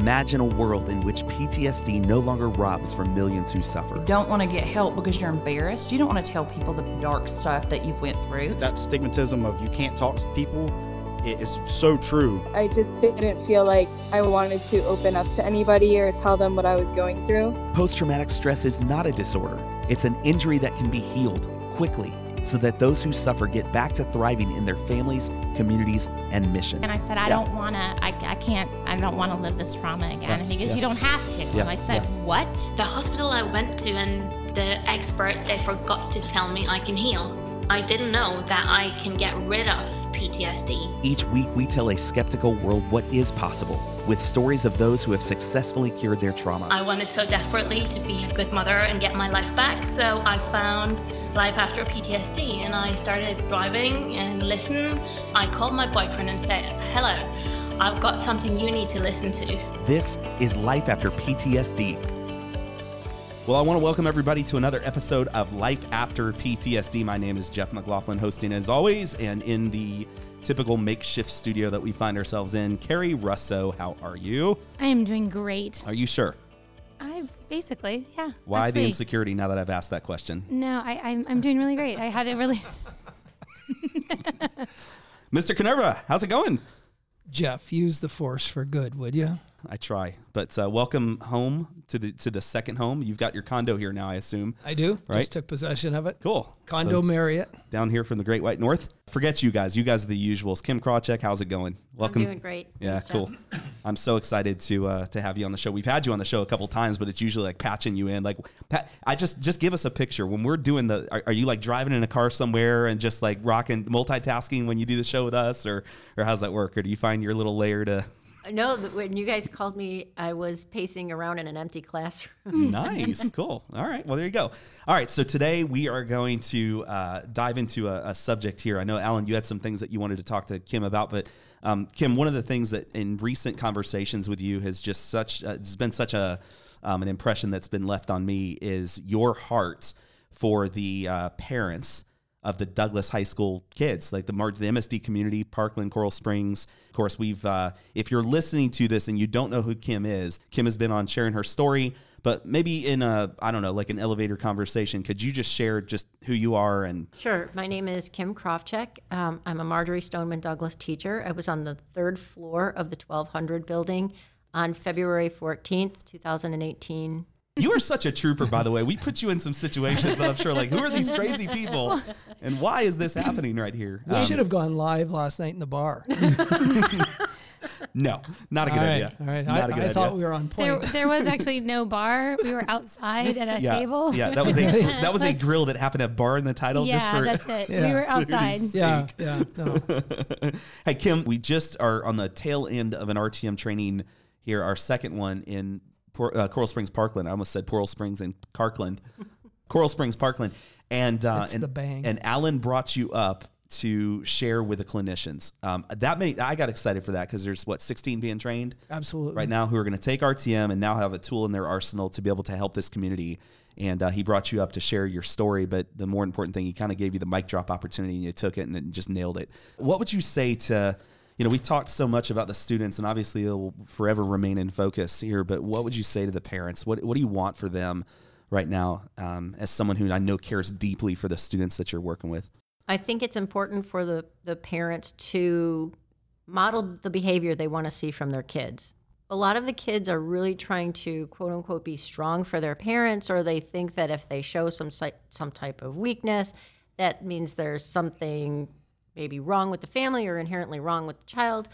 imagine a world in which PTSD no longer robs from millions who suffer. You don't want to get help because you're embarrassed. You don't want to tell people the dark stuff that you've went through. That stigmatism of you can't talk to people it is so true. I just didn't feel like I wanted to open up to anybody or tell them what I was going through. Post traumatic stress is not a disorder, it's an injury that can be healed quickly so that those who suffer get back to thriving in their families, communities, and mission. And I said, I yeah. don't want to, I, I can't, I don't want to live this trauma again. Yeah. And he goes, yeah. You don't have to. And I said, What? The hospital I went to and the experts, they forgot to tell me I can heal. I didn't know that I can get rid of PTSD. Each week, we tell a skeptical world what is possible with stories of those who have successfully cured their trauma. I wanted so desperately to be a good mother and get my life back, so I found Life After PTSD and I started driving and listen. I called my boyfriend and said, Hello, I've got something you need to listen to. This is Life After PTSD well, I want to welcome everybody to another episode of Life After PTSD. My name is Jeff McLaughlin, hosting as always, and in the typical makeshift studio that we find ourselves in. Carrie Russo, how are you? I am doing great. Are you sure? I basically, yeah. Why actually, the insecurity now that I've asked that question? No, I, I'm, I'm doing really great. I had it really. Mr. Canerva, how's it going? Jeff, use the force for good, would you? I try. But uh, welcome home to the to the second home. You've got your condo here now, I assume. I do. Right. Just took possession of it. Cool. Condo so, Marriott down here from the Great White North. Forget you guys. You guys are the usuals. Kim Krawczyk, how's it going? Welcome. I'm doing great. Yeah, Thanks, cool. I'm so excited to uh, to have you on the show. We've had you on the show a couple times, but it's usually like patching you in. Like, I just just give us a picture when we're doing the. Are, are you like driving in a car somewhere and just like rocking multitasking when you do the show with us, or or how's that work? Or do you find your little layer to no, when you guys called me, I was pacing around in an empty classroom. nice, cool. All right, well there you go. All right, so today we are going to uh, dive into a, a, subject here. I know Alan, you had some things that you wanted to talk to Kim about, but um, Kim, one of the things that in recent conversations with you has just such uh, it's been such a um, an impression that's been left on me is your heart for the uh, parents of the Douglas High School kids, like the the MSD community, Parkland, Coral Springs. Of course, we've uh, if you're listening to this and you don't know who Kim is, Kim has been on sharing her story. But maybe in a I don't know, like an elevator conversation, could you just share just who you are and? Sure. My name is Kim Krawczyk. Um, I'm a Marjory Stoneman Douglas teacher. I was on the third floor of the 1200 building on February 14th, 2018 you are such a trooper, by the way. We put you in some situations that I'm sure, like, who are these crazy people, and why is this happening right here? We um, should have gone live last night in the bar. no, not a good all right, idea. All right, not I, a good I idea. thought we were on point. There, there, was actually no bar. We were outside at a yeah, table. Yeah, that was a that was a grill that happened to have bar in the title. Yeah, just for, that's it. Yeah. We were outside. Yeah, yeah. No. hey Kim, we just are on the tail end of an RTM training here, our second one in uh, Coral Springs Parkland. I almost said Coral Springs and Parkland. Coral Springs Parkland. And uh, and, and Alan brought you up to share with the clinicians. Um, that made I got excited for that because there's what 16 being trained absolutely right now who are going to take RTM and now have a tool in their arsenal to be able to help this community. And uh, he brought you up to share your story, but the more important thing, he kind of gave you the mic drop opportunity, and you took it and just nailed it. What would you say to you know, we've talked so much about the students, and obviously they'll forever remain in focus here. But what would you say to the parents? What What do you want for them right now, um, as someone who I know cares deeply for the students that you're working with? I think it's important for the the parents to model the behavior they want to see from their kids. A lot of the kids are really trying to quote unquote be strong for their parents, or they think that if they show some some type of weakness, that means there's something maybe wrong with the family or inherently wrong with the child.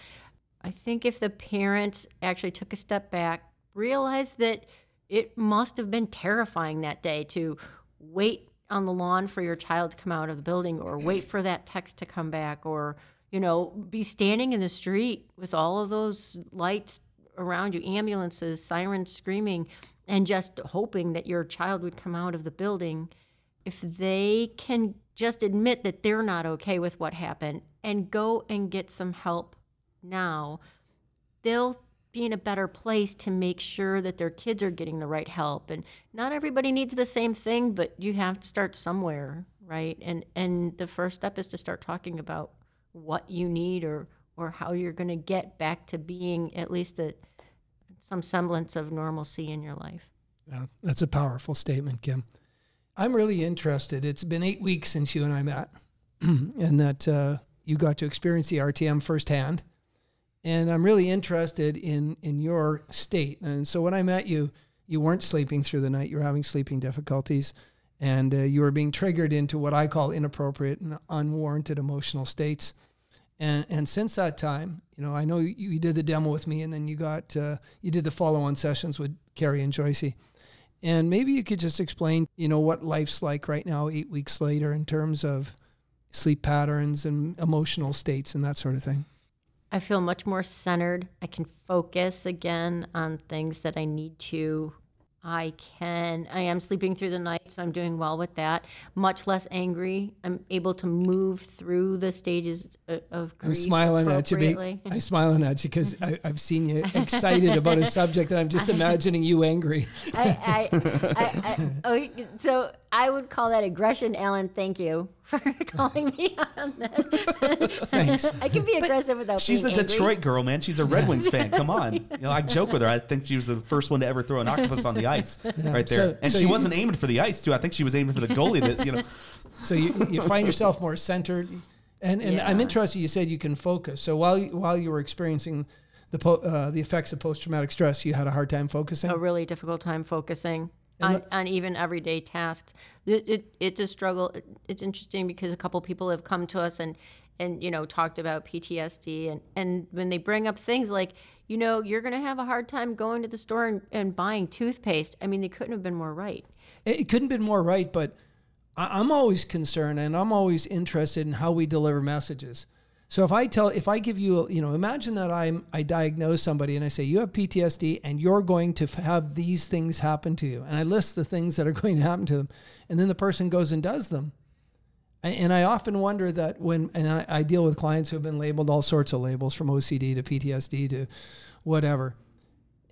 I think if the parents actually took a step back, realized that it must have been terrifying that day to wait on the lawn for your child to come out of the building or wait for that text to come back or you know be standing in the street with all of those lights around you ambulances sirens screaming and just hoping that your child would come out of the building if they can just admit that they're not okay with what happened and go and get some help now, they'll be in a better place to make sure that their kids are getting the right help. And not everybody needs the same thing, but you have to start somewhere, right? And and the first step is to start talking about what you need or or how you're going to get back to being at least a some semblance of normalcy in your life. Yeah, that's a powerful statement, Kim. I'm really interested. It's been eight weeks since you and I met, and that uh, you got to experience the RTM firsthand. And I'm really interested in in your state. And so when I met you, you weren't sleeping through the night. You were having sleeping difficulties, and uh, you were being triggered into what I call inappropriate and unwarranted emotional states. And and since that time, you know, I know you, you did the demo with me, and then you got uh, you did the follow-on sessions with Carrie and Joycey. And maybe you could just explain, you know, what life's like right now, eight weeks later, in terms of sleep patterns and emotional states and that sort of thing. I feel much more centered. I can focus again on things that I need to I can. I am sleeping through the night, so I'm doing well with that. Much less angry. I'm able to move through the stages uh, of grief. I'm smiling at you. I'm smiling at you because I've seen you excited about a subject, and I'm just imagining you angry. I, I, I, oh, so I would call that aggression, Alan. Thank you for calling me on that. Thanks. I can be aggressive without. She's a angry. Detroit girl, man. She's a Red Wings fan. Come on, you know I joke with her. I think she was the first one to ever throw an octopus on the ice, yeah. right there. So, and so she you, wasn't aiming for the ice too. I think she was aiming for the goalie. That you know. So you, you find yourself more centered, and and yeah. I'm interested. You said you can focus. So while you, while you were experiencing the po- uh, the effects of post traumatic stress, you had a hard time focusing. A really difficult time focusing on, on, even everyday tasks. It, it, it's a struggle. It's interesting because a couple people have come to us and, and you know talked about PTSD and, and when they bring up things like you know you're going to have a hard time going to the store and, and buying toothpaste. I mean they couldn't have been more right. It couldn't have been more right, but I'm always concerned and I'm always interested in how we deliver messages. So if I tell, if I give you, you know, imagine that I'm, I diagnose somebody and I say, you have PTSD and you're going to have these things happen to you. And I list the things that are going to happen to them. And then the person goes and does them. And I often wonder that when, and I, I deal with clients who have been labeled all sorts of labels from OCD to PTSD to whatever.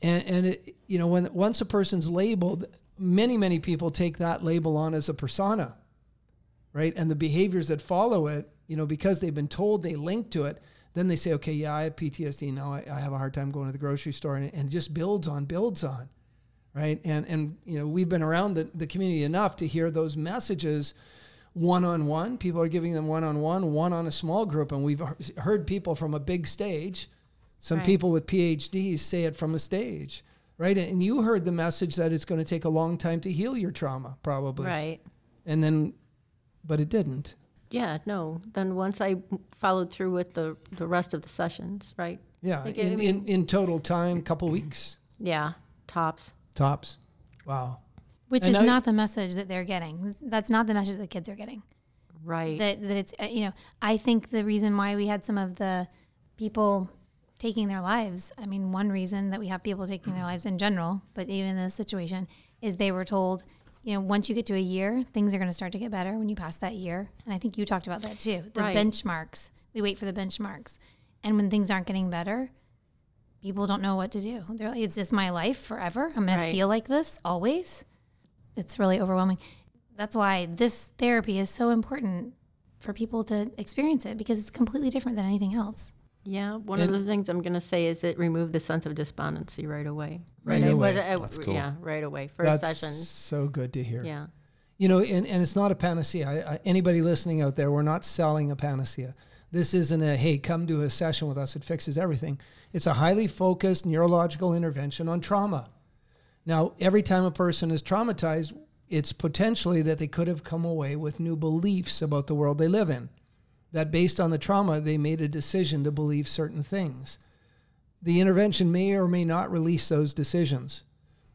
And, and it, you know, when once a person's labeled, many, many people take that label on as a persona, right? And the behaviors that follow it you know, because they've been told they link to it, then they say, okay, yeah, I have PTSD now. I, I have a hard time going to the grocery store, and, and it just builds on, builds on, right? And and you know, we've been around the, the community enough to hear those messages one on one. People are giving them one on one, one on a small group, and we've heard people from a big stage. Some right. people with PhDs say it from a stage, right? And you heard the message that it's going to take a long time to heal your trauma, probably, right? And then, but it didn't. Yeah, no. Then once I followed through with the the rest of the sessions, right? Yeah, in, I mean, in, in total time, couple weeks. Yeah, tops. Tops. Wow. Which and is not the message that they're getting. That's not the message that kids are getting. Right. That that it's uh, you know I think the reason why we had some of the people taking their lives. I mean, one reason that we have people taking their lives in general, but even in this situation, is they were told you know, once you get to a year, things are going to start to get better when you pass that year. And I think you talked about that too. The right. benchmarks. We wait for the benchmarks. And when things aren't getting better, people don't know what to do. They're like, is this my life forever? I'm going right. to feel like this always. It's really overwhelming. That's why this therapy is so important for people to experience it because it's completely different than anything else. Yeah, one and of the things I'm going to say is it removed the sense of despondency right away. Right, right away. Was, uh, That's cool. Yeah, right away. First That's session. So good to hear. Yeah. You know, and, and it's not a panacea. I, I, anybody listening out there, we're not selling a panacea. This isn't a, hey, come do a session with us, it fixes everything. It's a highly focused neurological intervention on trauma. Now, every time a person is traumatized, it's potentially that they could have come away with new beliefs about the world they live in that based on the trauma, they made a decision to believe certain things. The intervention may or may not release those decisions.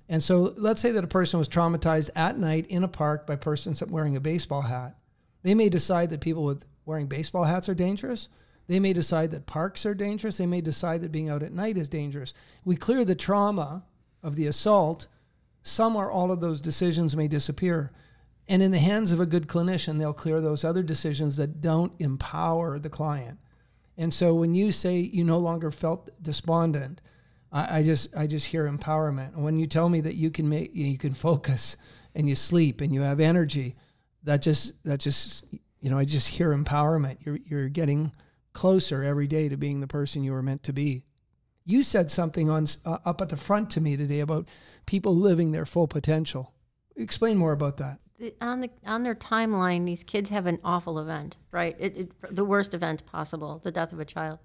And so let's say that a person was traumatized at night in a park by persons wearing a baseball hat. They may decide that people with wearing baseball hats are dangerous. They may decide that parks are dangerous. They may decide that being out at night is dangerous. We clear the trauma of the assault, some or all of those decisions may disappear. And in the hands of a good clinician, they'll clear those other decisions that don't empower the client. And so when you say you no longer felt despondent, I, I just I just hear empowerment. When you tell me that you can make you can focus and you sleep and you have energy, that just that just you know I just hear empowerment. You're you're getting closer every day to being the person you were meant to be. You said something on uh, up at the front to me today about people living their full potential. Explain more about that. On the on their timeline, these kids have an awful event, right? It, it, the worst event possible, the death of a child.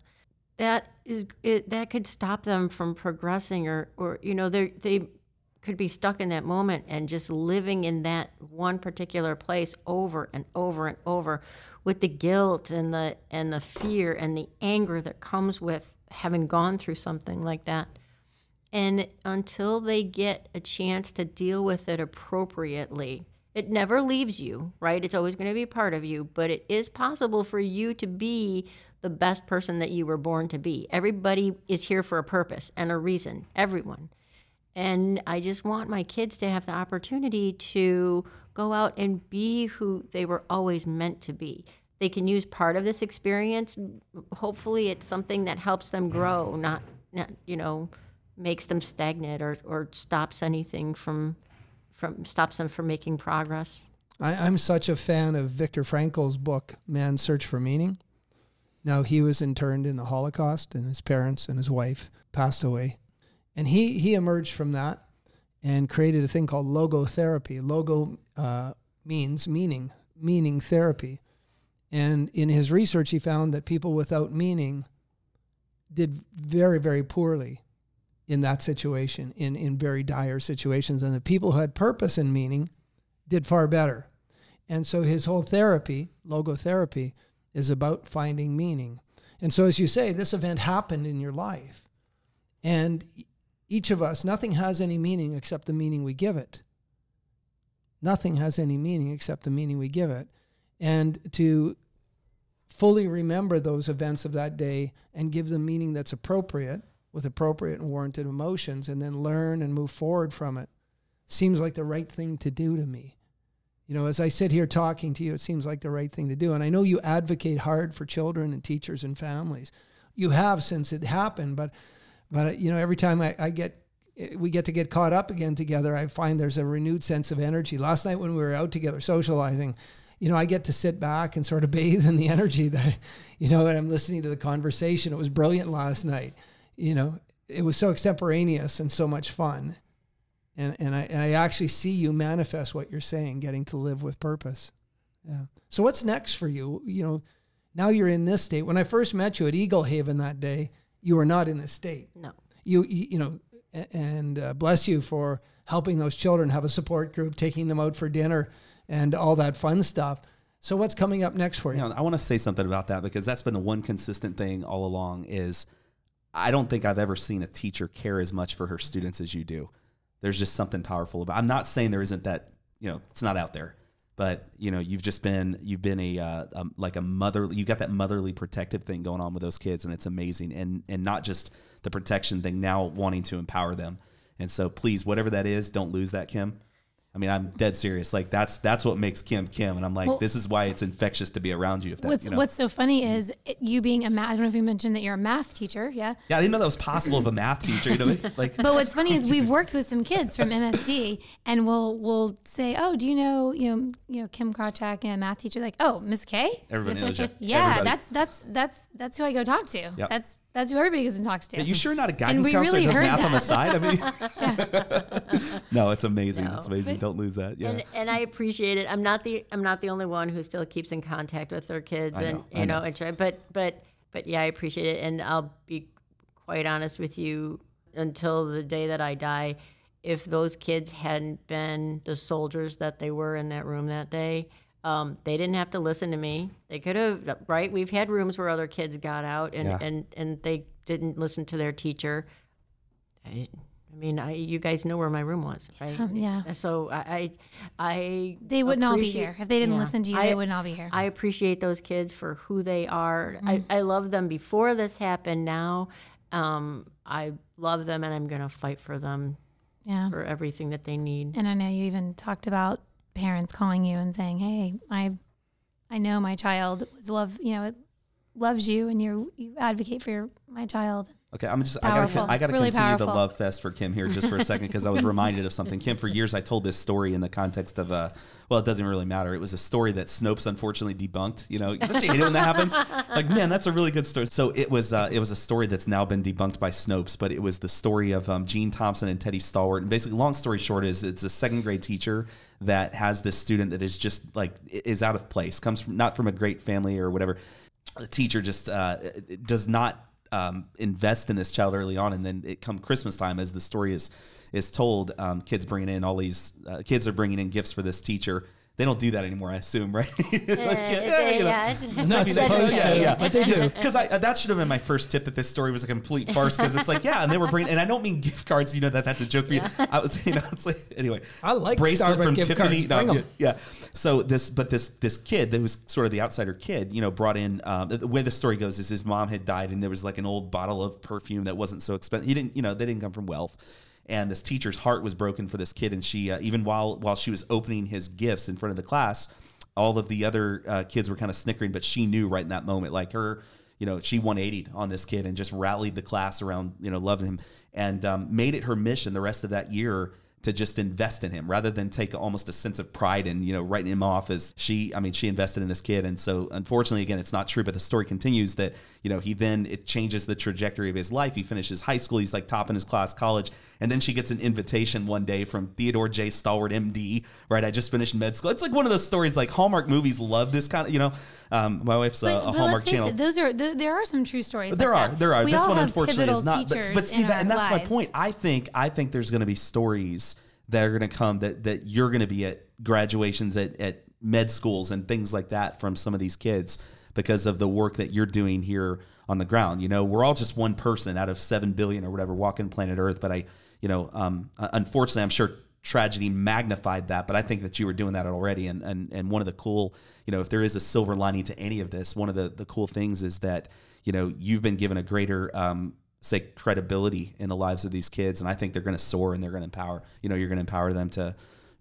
That is it, that could stop them from progressing, or or you know they they could be stuck in that moment and just living in that one particular place over and over and over, with the guilt and the and the fear and the anger that comes with having gone through something like that. And until they get a chance to deal with it appropriately, it never leaves you, right? It's always going to be part of you, but it is possible for you to be the best person that you were born to be. Everybody is here for a purpose and a reason, everyone. And I just want my kids to have the opportunity to go out and be who they were always meant to be. They can use part of this experience. Hopefully, it's something that helps them grow, not, not you know, makes them stagnant or, or stops anything from, from stops them from making progress. I, I'm such a fan of Viktor Frankl's book, Man's Search for Meaning. Now, he was interned in the Holocaust, and his parents and his wife passed away. And he, he emerged from that and created a thing called logotherapy. Logo uh, means meaning, meaning therapy. And in his research, he found that people without meaning did very, very poorly in that situation, in, in very dire situations. And the people who had purpose and meaning did far better. And so his whole therapy, logotherapy, is about finding meaning. And so, as you say, this event happened in your life. And each of us, nothing has any meaning except the meaning we give it. Nothing has any meaning except the meaning we give it. And to fully remember those events of that day and give them meaning that's appropriate with appropriate and warranted emotions and then learn and move forward from it seems like the right thing to do to me. You know, as I sit here talking to you, it seems like the right thing to do. And I know you advocate hard for children and teachers and families. You have since it happened, but but you know, every time I, I get we get to get caught up again together, I find there's a renewed sense of energy. Last night when we were out together socializing, you know, I get to sit back and sort of bathe in the energy that, you know, and I'm listening to the conversation. It was brilliant last night. You know, it was so extemporaneous and so much fun. And, and, I, and I actually see you manifest what you're saying, getting to live with purpose. Yeah. So what's next for you? You know, now you're in this state. When I first met you at Eagle Haven that day, you were not in this state. No. You, you, you know, and uh, bless you for helping those children have a support group, taking them out for dinner, and all that fun stuff. So what's coming up next for you? You know, I want to say something about that because that's been the one consistent thing all along is I don't think I've ever seen a teacher care as much for her students as you do. There's just something powerful about. I'm not saying there isn't that, you know, it's not out there, but you know, you've just been you've been a, uh, um like a mother. You got that motherly protective thing going on with those kids, and it's amazing. And and not just the protection thing, now wanting to empower them. And so, please, whatever that is, don't lose that, Kim. I mean, I'm dead serious. Like that's that's what makes Kim Kim, and I'm like, Well- this is why it's infectious to be around you. If that, What's you know. What's so funny is it, you being a math. I don't know if you mentioned that you're a math teacher. Yeah. Yeah, I didn't know that was possible of a math teacher. You know, like But what's funny is we've worked with some kids from MSD, and we'll we'll say, "Oh, do you know you know you know Kim Krawczyk, a math teacher?" Like, "Oh, Miss K." everybody knows you. Yeah, Everybody. that's that's that's that's who I go talk to. Yep. That's that's who everybody goes and talks to. Are you sure not a guidance counselor really that does heard math on the side? I mean, no, it's amazing. No. It's amazing. Don't lose that. Yeah. And, and I appreciate it. I'm not the I'm not the only one who still keeps in contact with their kids, I and know, I you know, know. and try. But but but yeah, I appreciate it. And I'll be quite honest with you. Until the day that I die, if those kids hadn't been the soldiers that they were in that room that day, um, they didn't have to listen to me. They could have right. We've had rooms where other kids got out and Yeah. and and they didn't listen to their teacher. I, I mean, I, you guys know where my room was, right? Um, yeah. So I, I, I They would not all be here if they didn't yeah. listen to you. I- they would not all be here. I appreciate those kids for who they are. Mm-hmm. I, I love them before this happened. Now, um, I love them, and I'm gonna fight for them yeah. for everything that they need. And I know you even talked about parents calling you and saying, "Hey, I, I know my child was love. You know, it loves you, and you you advocate for your, my child." Okay, I'm just Powerful. I gotta I gotta Really continue the love fest for Kim here just for a second because I was reminded of something. Kim, for years I told this story in the context of uh well, it doesn't really matter. It was a story that Snopes unfortunately debunked. You know, don't you hate it when that happens? Like, man, that's a really good story. So it was uh, it was a story that's now been debunked by Snopes, but it was the story of um, Gene Thompson and Teddy Stoddard. And basically, long story short, is it's a second grade teacher that has this student that is just like is out of place, comes from not from a great family or whatever. The teacher just uh, does not um, invest in this child early on, and then it come Christmas time as the story is is told. Um, kids bringing in all these uh, kids are bringing in gifts for this teacher. They don't do that anymore, I assume, right? Like, yeah, you know. Not supposed yeah, to, yeah. but they do. Because I uh, that should have been my first tip that this story was a complete farce. Because it's like, yeah, and they were bringing, and I don't mean gift cards. You know that that's a joke for you. I was, you know, it's like anyway. I like bracelet Starbucks from gift Tiffany. cards. Bring No, 'em. yeah, yeah. So this, but this this kid that was sort of the outsider kid, you know, brought in. Um, the way the story goes is his mom had died, and there was like an old bottle of perfume that wasn't so expensive. He didn't, you know, they didn't come from wealth. And this teacher's heart was broken for this kid, and she uh, even while while she was opening his gifts in front of the class, all of the other uh, kids were kind of snickering, but she knew right in that moment, like her, you know, she 180 on this kid and just rallied the class around, you know, loving him and um, made it her mission the rest of that year to just invest in him rather than take almost a sense of pride in, you know, writing him off as she, I mean, she invested in this kid. And so unfortunately, again, it's not true, but the story continues that, you know, he then, it changes the trajectory of his life. He finishes high school. He's like top in his class, college. And then she gets an invitation one day from Theodore J. Stoddard, MD, right? I just finished med school. It's like one of those stories like Hallmark movies love this kind of, you know, um, my wife's a, But, a but Hallmark channel. it, those are th- there are some true stories. There like are, that. there are. We this all one have unfortunately is not. But, but see that, and that's my point. I think I think there's going to be stories that are going to come that that you're going to be at graduations at at med schools and things like that from some of these kids because of the work that you're doing here on the ground. You know, we're all just one person out of seven billion or whatever walking planet Earth. But I, you know, um, unfortunately, I'm sure tragedy magnified that. But I think that you were doing that already. And and and one of the cool, you know, if there is a silver lining to any of this, one of the the cool things is that you know you've been given a greater um, say credibility in the lives of these kids and i think they're going to soar and they're going to empower you know you're going to empower them to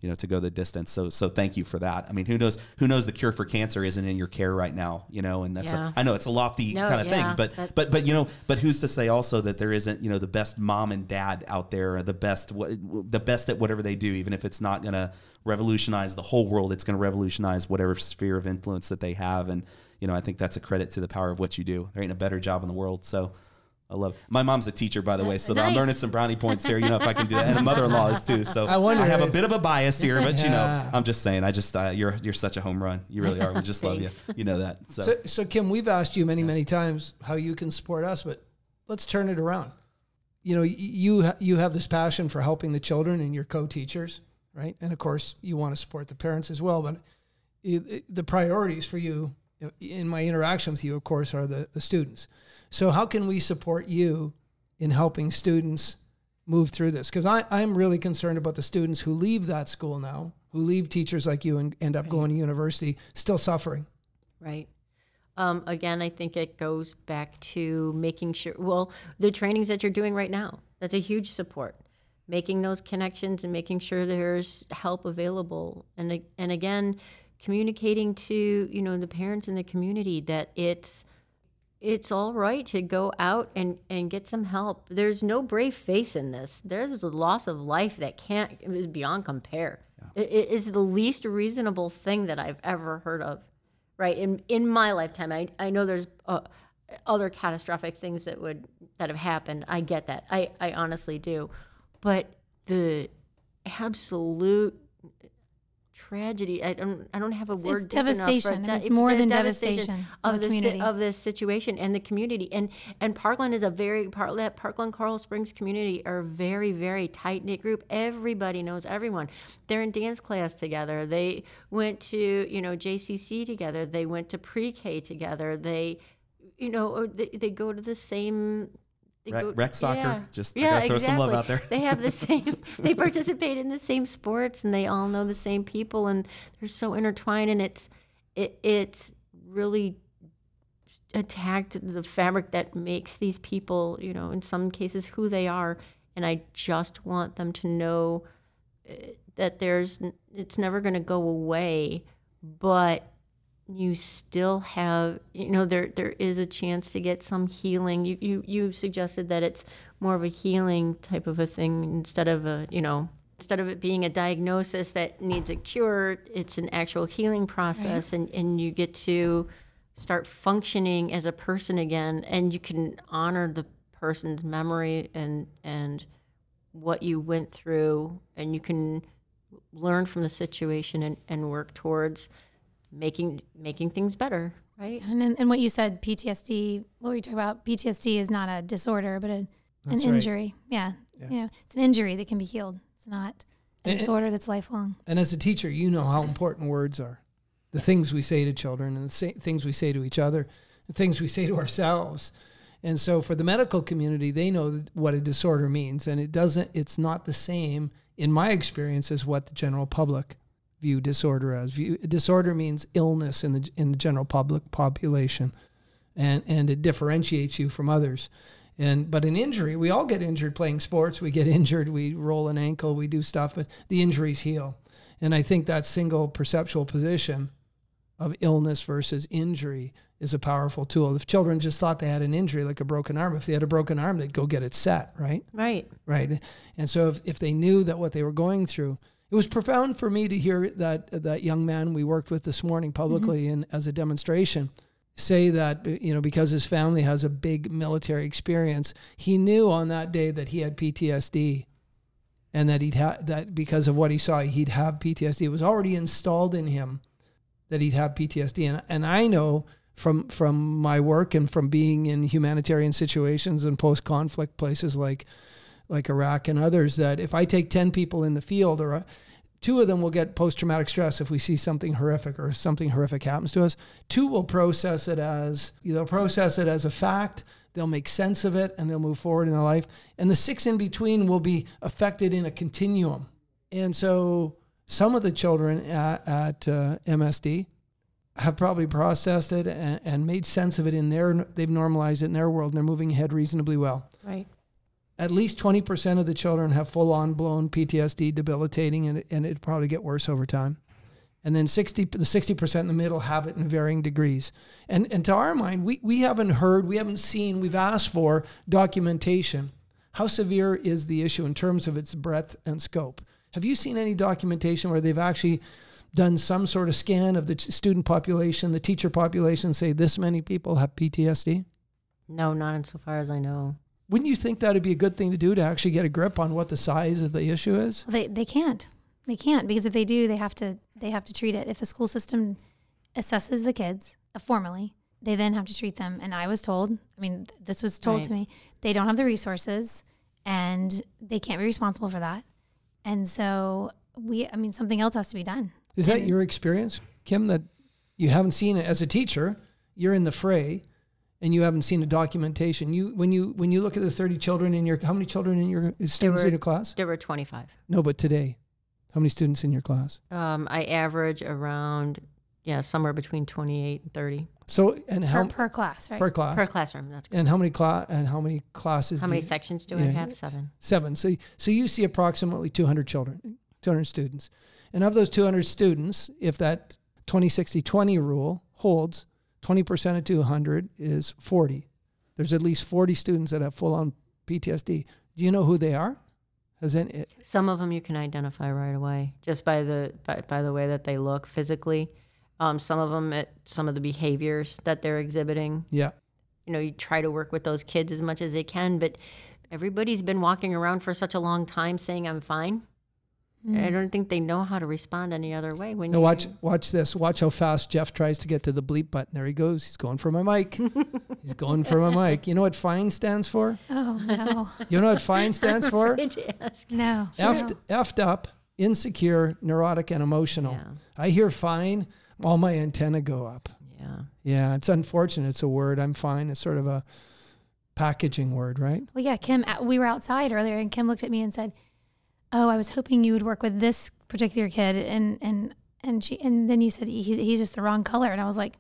you know to go the distance. So so thank you for that. I mean who knows who knows the cure for cancer isn't in your care right now you know and that's Yeah. a, i know it's a lofty No, kind of yeah, thing but but but you know but who's to say also that there isn't you know the best mom and dad out there or the best what the best at whatever they do even if it's not going to revolutionize the whole world it's going to revolutionize whatever sphere of influence that they have. And you know i think that's a credit to the power of what you do. There ain't a better job in the world. So I love. It. My mom's a teacher, by the way, so I'm learning some brownie points here. You know, if I can do that, and a mother-in-law is too. So I wonder- have a bit of a bias here, but you know, I'm just saying. I just uh, you're you're such a home run. You really are. We just love you. You know that. So, So, so Kim, we've asked you many, many times how you can support us, but let's turn it around. You know, you you have this passion for helping the children and your co-teachers, right? And of course, you want to support the parents as well. But it, it- the priorities for you, in my interaction with you, of course, are the, the students. So, how can we support you in helping students move through this? Because I'm really concerned about the students who leave that school now, who leave teachers like you and end up going to university, still suffering. Right. Um, again, I think it goes back to making sure, well, the trainings that you're doing right now, that's a huge support. Making those connections and making sure there's help available. And, and again, communicating to, you know, the parents in the community that it's, it's all right to go out and, and get some help. There's no brave face in this. There's a loss of life that can't is beyond compare. It, it is the least reasonable thing that I've ever heard of, right? In in my lifetime, I I know there's uh, other catastrophic things that would that have happened. I get that. I I honestly do, but the absolute tragedy. I don't. I don't have a It's- word. it's devastation. that- It's more than devastation of on the si- of this situation and the community. And and Parkland is a very part Parkland Coral Springs community are a very very tight knit group. Everybody knows everyone. They're in dance class together. They went to you know JCC together. They went to pre K together. They you know they, they go to the same. They Rec- go- rec soccer? Yeah. Just- yeah, gotta throw exactly. some love out there. They have the same. they participate in the same sports, and they all know the same people, and they're so intertwined. And it's it it's really attacked the fabric that makes these people, you know, in some cases who they are. And I just want them to know uh, that there's it's never going to go away, but you still have you know there there is a chance to get some healing. You you you suggested that it's more of a healing type of a thing instead of a you know instead of it being a diagnosis that needs a cure it's an actual healing process and and you get to start functioning as a person again and you can honor the person's memory and and what you went through and you can learn from the situation and, and work towards making making things better right And, and and what you said, PTSD, what were you talking about? PTSD is not a disorder, but a, an That's right. injury. Yeah. You know, it's an injury that can be healed. It's not a And- disorder that's lifelong. And as a teacher, you know how important words are. The things we say to children and the sa- things we say to each other, the things we say to ourselves. And so for the medical community, they know what a disorder means. And it doesn't, it's not the same in my experience as what the general public view disorder as. View, disorder means illness in the, in the general public population. And, and it differentiates you from others. And but an injury, we all get injured playing sports. We get injured, we roll an ankle, we do stuff, but the injuries heal. And I think that single perceptual position of illness versus injury is a powerful tool. If children just thought they had an injury like a broken arm, if they had a broken arm, they'd go get it set, right? right Right. And so if, if they knew that what they were going through, it was profound for me to hear that that young man we worked with this morning mm-hmm. publicly and as a demonstration say that uh, you know because his family has a big military experience, he knew on that day that he had PTSD and that he'd have that because of what he saw, he'd have PTSD. It was already installed in him that he'd have PTSD. And and I know from from my work and from being in humanitarian situations and post conflict places like like Iraq and others that if I take 10 people in the field or uh, two of them will get post traumatic stress if we see something horrific or something horrific happens to us. Two will process it as they'll process it as a fact. They'll make sense of it and they'll move forward in their life. And the six in between will be affected in a continuum. And so some of the children at, at uh, MSD have probably processed it and, and made sense of it in their, they've normalized it in their world and they're moving ahead reasonably well right at least 20% of the children have full on blown PTSD debilitating and, and it'd probably get worse over time. And then 60, the 60% in the middle have it in varying degrees. And, and to our mind, we, we haven't heard, we haven't seen, we've asked for documentation. How severe is the issue in terms of its breadth and scope? Have you seen any documentation where they've actually done some sort of scan of the student population, the teacher population, say this many people have PTSD? no not insofar as i know Wouldn't you think that would be a good thing to do to actually get a grip on what the size of the issue is? Well, they they can't. They can't because if they do, they have to they have to treat it. If the school system assesses the kids uh, formally, they then have to treat them. And I was told, I mean, th- this was told to me, they don't have the resources, and they can't be responsible for that. And so we, I mean, something else has to be done. Is that your experience, Kim, that you haven't seen it as a teacher? You're in the fray and you haven't seen a documentation. You when you when you look at the 30 children in your how many children in your students were- in your class? there were 25 No, but today. How many students in your class? um, i average around yeah somewhere between 28 and 30 So and Per, how per class, right? per class? per classroom that's good. and how many class and how many classes? how do many you- sections do yeah, i have seven Seven. So, so you see approximately 200 children, 200 students. And of those 200 students, if that 20 60 20 rule holds, 20% of 200 is 40. There's at least 40 students that have full on PTSD. Do you know who they are? Has any, Some of them you can identify right away just by the by, by the way that they look physically. Um, some of them, it, some of the behaviors that they're exhibiting. yeah. You know, you try to work with those kids as much as they can, but everybody's been walking around for such a long time saying I'm fine. I don't think they know how to respond any other way. When Now you watch, watch this. Watch how fast Jeff tries to get to the bleep button. There he goes. He's going for my mic. He's going for my mic. You know what FINE stands for? Oh no, You know what FINE stands for? afraid to ask. no. effed, effed up, insecure, neurotic, and emotional. Yeah. I hear fine, all my antenna go up. Yeah. Yeah, it's unfortunate. It's a word. I'm fine. It's sort of a packaging word, right? Well, yeah, Kim, uh, we were outside earlier and Kim looked at me and said, "Oh, I was hoping you would work with this particular kid." And and and she and then you said he's he's just the wrong color, and I was like,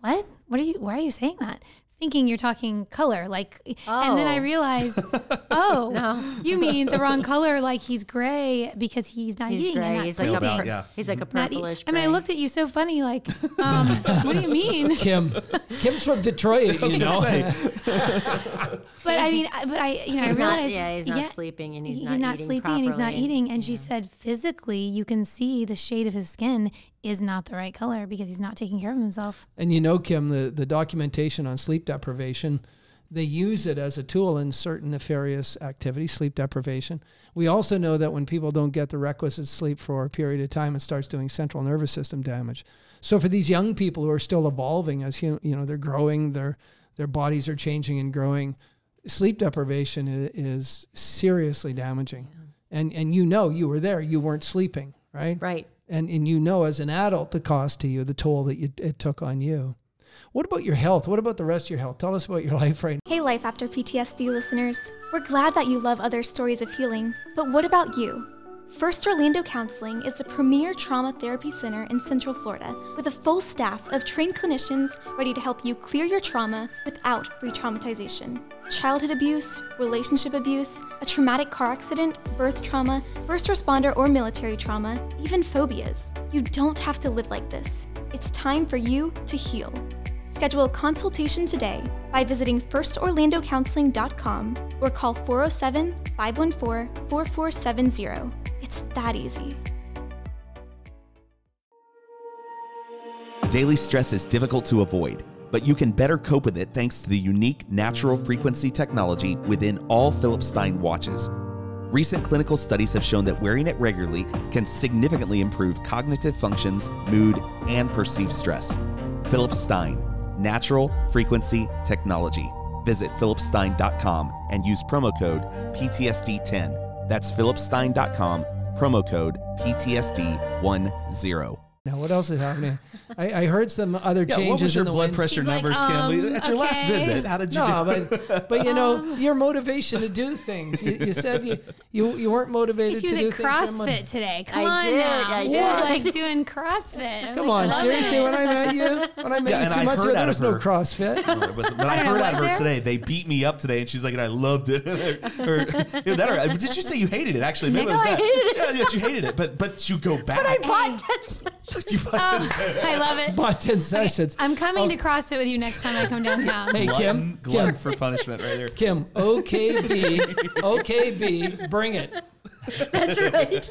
"What? What are you? Why are you saying that?" Thinking you're talking color. Like, and then I Oh. realized, oh, No. you mean the wrong color? Like he's gray because he's not He's eating and gray. not He's like a sleeping. about, pur- yeah. he's like a Not eat- purplish. I mean, I looked at you so funny, like, um, what do you mean? Kim, Kim's from Detroit, you know. But I mean, but I, you know, I He's not- realized, yeah, he's not sleeping and he's not eating sleeping and he's not eating. And she said, physically, you can see the shade of his skin is not the right color because he's not taking care of himself. And you know, Kim, the, the documentation on sleep deprivation, they use it as a tool in certain nefarious activities, sleep deprivation. We also know that when people don't get the requisite sleep for a period of time, it starts doing central nervous system damage. So for these young people who are still evolving as you you know, they're growing, their their bodies are changing and growing, sleep deprivation is seriously damaging. And and you know you were there, you weren't sleeping, right? Right. And and you know as an adult the cost to you, the toll that you, it took on you. What about your health? What about the rest of your health? Tell us about your life right now. Hey, Life After PTSD listeners. We're glad that you love other stories of healing, but what about you? First Orlando Counseling is the premier trauma therapy center in Central Florida with a full staff of trained clinicians ready to help you clear your trauma without re traumatization. Childhood abuse, relationship abuse, a traumatic car accident, birth trauma, first responder or military trauma, even phobias. You don't have to live like this. It's time for you to heal. Schedule a consultation today by visiting firstorlandocounseling.com or call 407 514 4470. It's that easy. Daily stress is difficult to avoid, but you can better cope with it thanks to the unique natural frequency technology within all Philip Stein watches. Recent clinical studies have shown that wearing it regularly can significantly improve cognitive functions, mood, and perceived stress. Philip Stein, natural frequency technology. Visit philipstein.com and use promo code PTSD10. That's philipstein.com, promo code PTSD10. Now. What else is happening? I, I heard some other Yeah, changes what was your in the blood winds. pressure She's like, numbers, Kim? um, At your last visit, how did you No, do? but but you know your motivation to do things. You, you said you, you you weren't motivated She to was do at things. You're mo- CrossFit today. Come I on did, now. I She did. was like doing CrossFit. I Come was on, seriously. loving When I met you, when I met Yeah, you and two I months ago, there of was no CrossFit. No, wasn't. But I, I don't know, heard out of her there? today. They beat me up today, and she's like, "And I loved it." or, you know, that, or, did you say you hated it? Actually, maybe it was I that. hated it. Yeah, you hated it, but but you go back. But I bought you Oh, I love it. Bought ten sessions. I'm coming to CrossFit with you next time I come downtown. Hey glutton, Kim, glutton Kim, for punishment right there. Kim, OKB, OKB, bring it. That's right.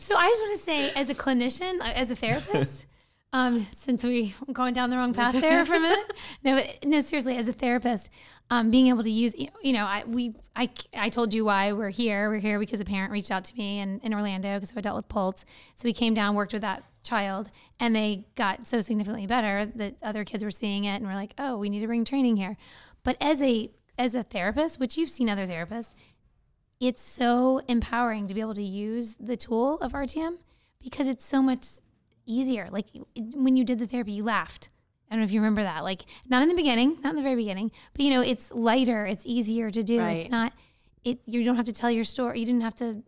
So I just want to say, as a clinician, uh, as a therapist, um, since we are going down the wrong path there for a minute, no, but no, seriously, as a therapist, um, being able to use, you know, you know, I we I I told you why we're here. We're here because a parent reached out to me in, in Orlando because I dealt with Pulse. So we came down, worked with that child, and they got so significantly better that other kids were seeing it and were like, oh, we need to bring training here. But as a as a therapist, which you've seen other therapists, it's so empowering to be able to use the tool of RTM because it's so much easier. Like it- when you did the therapy, you laughed. I don't know if you remember that. Like not in the beginning, not in the very beginning, but you know, it's lighter, it's easier to do. It's not it you don't have to tell your story. You didn't have to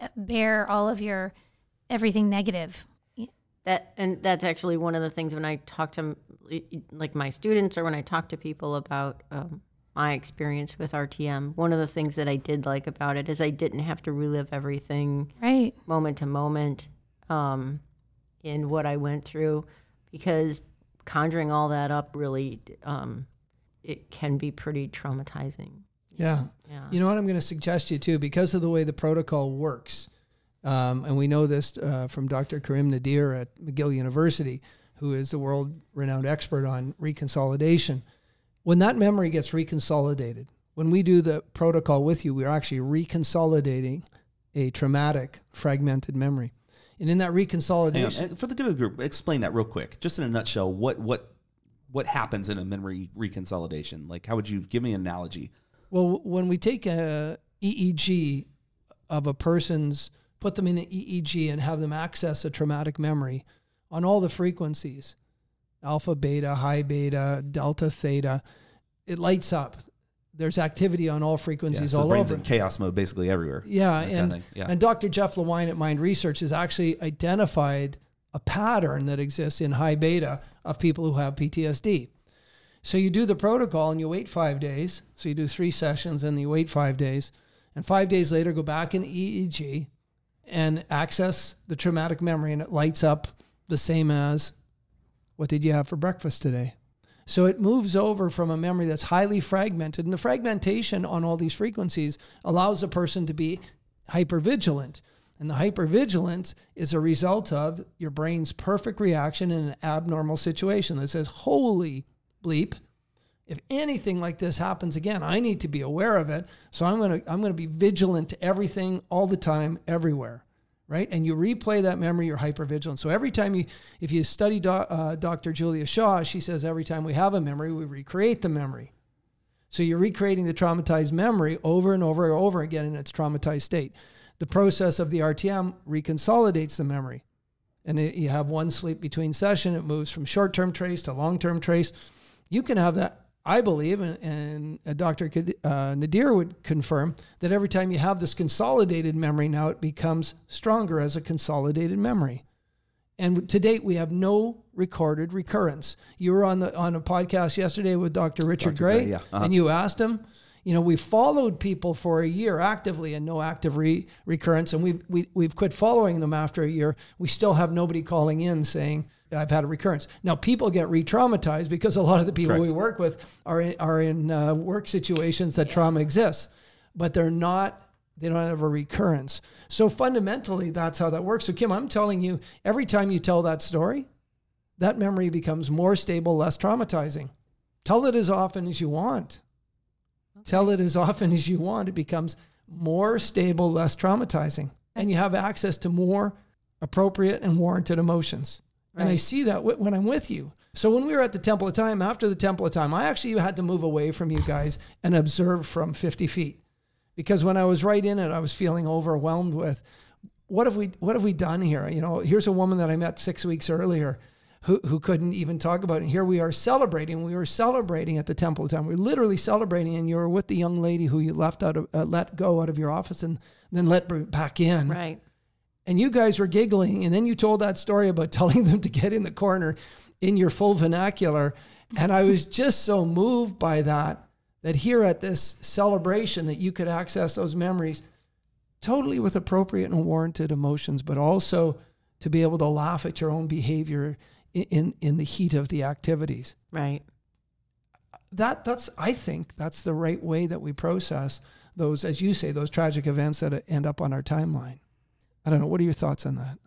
uh, bear all of your everything negative. That and that's actually one of the things when I talk to like my students or when I talk to people about um, my experience with RTM. One of the things that I did like about it is I didn't have to relive everything Right. moment to moment um, in what I went through because conjuring all that up really um, it can be pretty traumatizing. Yeah. Yeah. You know what I'm going to suggest you too, because of the way the protocol works, um, and we know this uh, from Dr. Karim Nader at McGill University, who is a world-renowned expert on reconsolidation. When that memory gets reconsolidated, when we do the protocol with you, we're actually reconsolidating a traumatic, fragmented memory. And in that reconsolidation, for the good of the group, explain that real quick, just in a nutshell. What what what happens in a memory reconsolidation? Like, how would you give me an analogy? Well, when we take a EEG of a person's, put them in an EEG and have them access a traumatic memory on all the frequencies, alpha, beta, high beta, delta, theta, it lights up. There's activity on all Yeah, frequencies so the all brain's over. in chaos mode basically everywhere. Yeah, kind and of yeah. and Dr. Jeff Lewine at Mind Research has actually identified a pattern that exists in high beta of people who have PTSD. So you do the protocol and you wait five days. So you do three sessions and you wait five days. And five days later, go back in EEG and access the traumatic memory and it lights up the same as what did you have for breakfast today? So it moves over from a memory that's highly fragmented. And the fragmentation on all these frequencies allows a person to be hypervigilant. And the hypervigilance is a result of your brain's perfect reaction in an abnormal situation that says, holy bleep, if anything like this happens again, I need to be aware of it. So I'm going to I'm going to be vigilant to everything all the time everywhere right? And you replay that memory, you're hypervigilant. So every time you, if you study do, uh, Dr. Julia Shaw, she says every time we have a memory, we recreate the memory. So you're recreating the traumatized memory over and over and over again in its traumatized state. The process of the RTM reconsolidates the memory. And it, you have one sleep between session, it moves from short term trace to long term trace. You can have that I believe, and, and Dr. Uh, Nader would confirm, that every time you have this consolidated memory, now it becomes stronger as a consolidated memory. And to date, we have no recorded recurrence. You were on the on a podcast yesterday with Dr. Richard Dr. Gray, Gray, yeah. Uh-huh. and you asked him. You know, we followed people for a year actively and no active re- recurrence, and we've we, we've quit following them after a year. We still have nobody calling in saying I've had a recurrence. Now, people get re-traumatized because a lot of the people Correct. we work with are in, are in uh, work situations that trauma exists, but they're not. They don't have a recurrence. So fundamentally, that's how that works. So Kim, I'm telling you, every time you tell that story, that memory becomes more stable, less traumatizing. Tell it as often as you want. Tell it as often as you want. It becomes more stable, less traumatizing, and you have access to more appropriate and warranted emotions. And I see that w- when I'm with you. So when we were at the Temple of Time, after the Temple of Time, I actually had to move away from you guys and observe from 50 feet. Because when I was right in it, I was feeling overwhelmed with what have we what have we done here? You know, here's a woman that I met six weeks earlier who, who couldn't even talk about it. And here we are celebrating. We were celebrating at the Temple of Time. We are literally celebrating, and you were with the young lady who you left out of uh, let go out of your office and then let back in Right. And you guys were giggling and then you told that story about telling them to get in the corner in your full vernacular and i was just so moved by that that here at this celebration that you could access those memories totally with appropriate and warranted emotions but also to be able to laugh at your own behavior in in, in the heat of the activities Right. that that's I think that's the right way that we process those, as you say, those tragic events that uh, end up on our timeline. I don't know. What are your thoughts on that?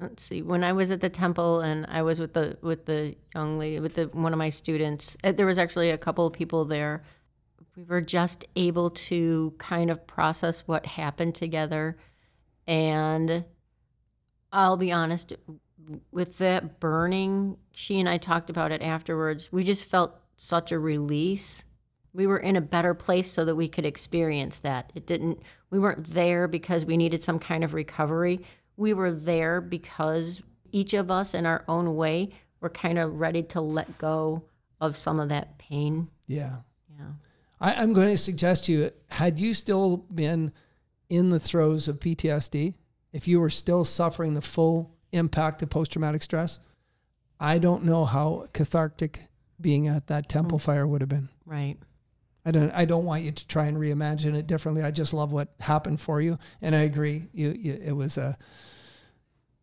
let's see when i was at the temple and i was with the with the young lady with the one of my students uh, there was actually a couple of people there we were just able to kind of process what happened together and i'll be honest with that burning she and i talked about it afterwards we just felt such a release we were in a better place so that we could experience that. It didn't we weren't there because we needed some kind of recovery. We were there because each of us in our own way were kind of ready to let go of some of that pain. Yeah. yeah. I, I'm going to suggest to you, had you still been in the throes of PTSD, if you were still suffering the full impact of post traumatic stress, I don't know how cathartic being at that temple mm. fire would have been. right I don't. I don't want you to try and reimagine it differently. I just love what happened for you, and I agree. You, you it was a.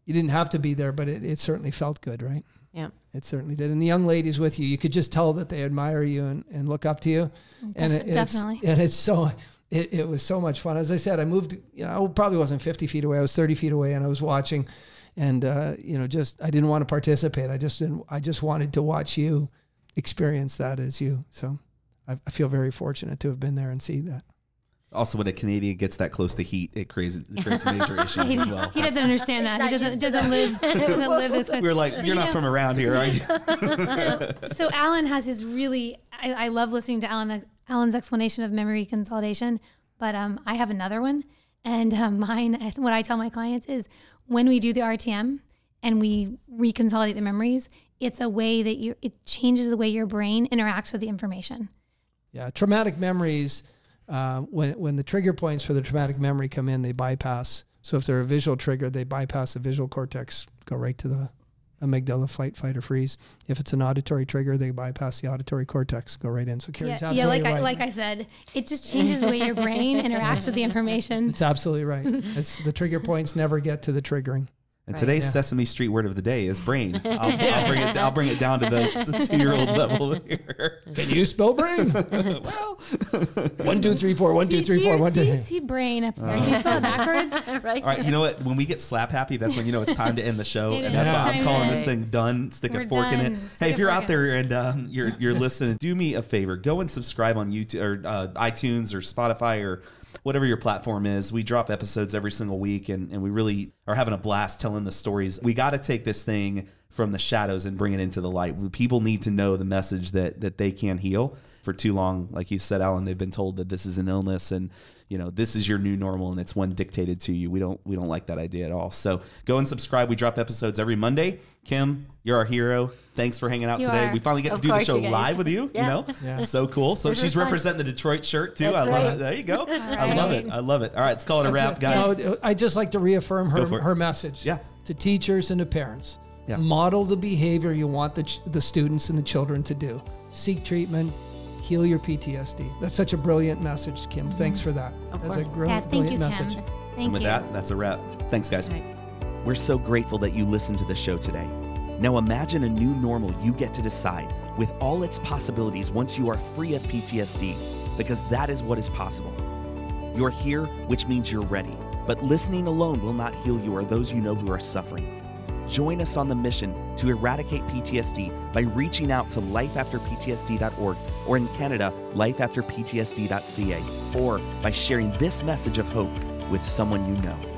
You didn't have to be there, but it, it certainly felt good, right? yeah It certainly did. And the young ladies with you, you could just tell that they admire you and, and look up to you. and Def- it, it's, definitely. and it's so, it, it was so much fun. As I said, I moved, you know, I probably wasn't 50 feet away. I was 30 feet away and I was watching and, uh, you know, just, I didn't want to participate. I just didn't, I just wanted to watch you experience that as you. So I, I feel very fortunate to have been there and see that. Also, when a Canadian gets that close to heat, it creates, it creates major issues he, as well. he doesn't understand that. He doesn't doesn't live doesn't live this. close. We're like, you're you not know- from around here, are you? so, so Alan has his really. I, I love listening to Alan Alan's explanation of memory consolidation, but um, I have another one, and um, mine. What I tell my clients is when we do the RTM and we reconsolidate the memories, it's a way that you it changes the way your brain interacts with the information. Yeah, traumatic memories. Uh, when when the trigger points for the traumatic memory come in, they bypass. So if they're a visual trigger, they bypass the visual cortex, go right to the amygdala, flight, fight, or freeze. If it's an auditory trigger, they bypass the auditory cortex, go right in. So Carrie's Yeah, absolutely yeah, like right. I, like I said, it just changes the way your brain interacts with the information. it's absolutely right. It's the trigger points never get to the triggering. And today's Yeah. Sesame Street word of the day is brain. I'll, I'll bring it. I'll bring it down to the, the two-year-old level here. Can you spell brain? well, one, two, three, four. One, two, See- three, see four. your- One, two. see, see brain up there. Can you spell it backwards? right. All right, you know what? When we get slap happy, that's when you know it's time to end the show, and is. that's why I'm calling this thing done. Stick a We're fork in it. done. Hey, if you're out there and um, you're you're listening, do me a favor. Go and subscribe on YouTube or uh, iTunes or Spotify or whatever your platform is. We drop episodes every single week, and, and we really are having a blast telling the stories. We got to take this thing from the shadows and bring it into the light. People need to know the message that that they can heal. For too long, like you said, Alan, they've been told that this is an illness and you know this is your new normal and it's one dictated to you. We don't we don't like that idea at all. So go and subscribe. We drop episodes every Monday. Kim, you're our hero. Thanks for hanging out You today. are. We finally get Of to do the show live with you. Yeah. You know, Yeah. so cool. So This she's is fun. representing the Detroit shirt too. That's I love right. it. There you go. I love it. I love it. All right, let's call it a wrap, guys. No, uh, I just like to reaffirm her, her message Yeah. to teachers and to parents. Yeah. Model the behavior you want the, ch- the students and the children to do. Seek treatment, heal your PTSD. That's such a brilliant message, Kim. Mm-hmm. Thanks for that. Of That's a course. gr- Yeah, brilliant thank you, message. Kim. Thank and with you. that, that's a wrap. Thanks, guys. Right. We're so grateful that you listened to the show today. Now imagine a new normal you get to decide with all its possibilities once you are free of PTSD, because that is what is possible. You're here, which means you're ready. But listening alone will not heal you or those you know who are suffering. Join us on the mission to eradicate PTSD by reaching out to lifeafterptsd.org or in Canada, lifeafterptsd.ca, or by sharing this message of hope with someone you know.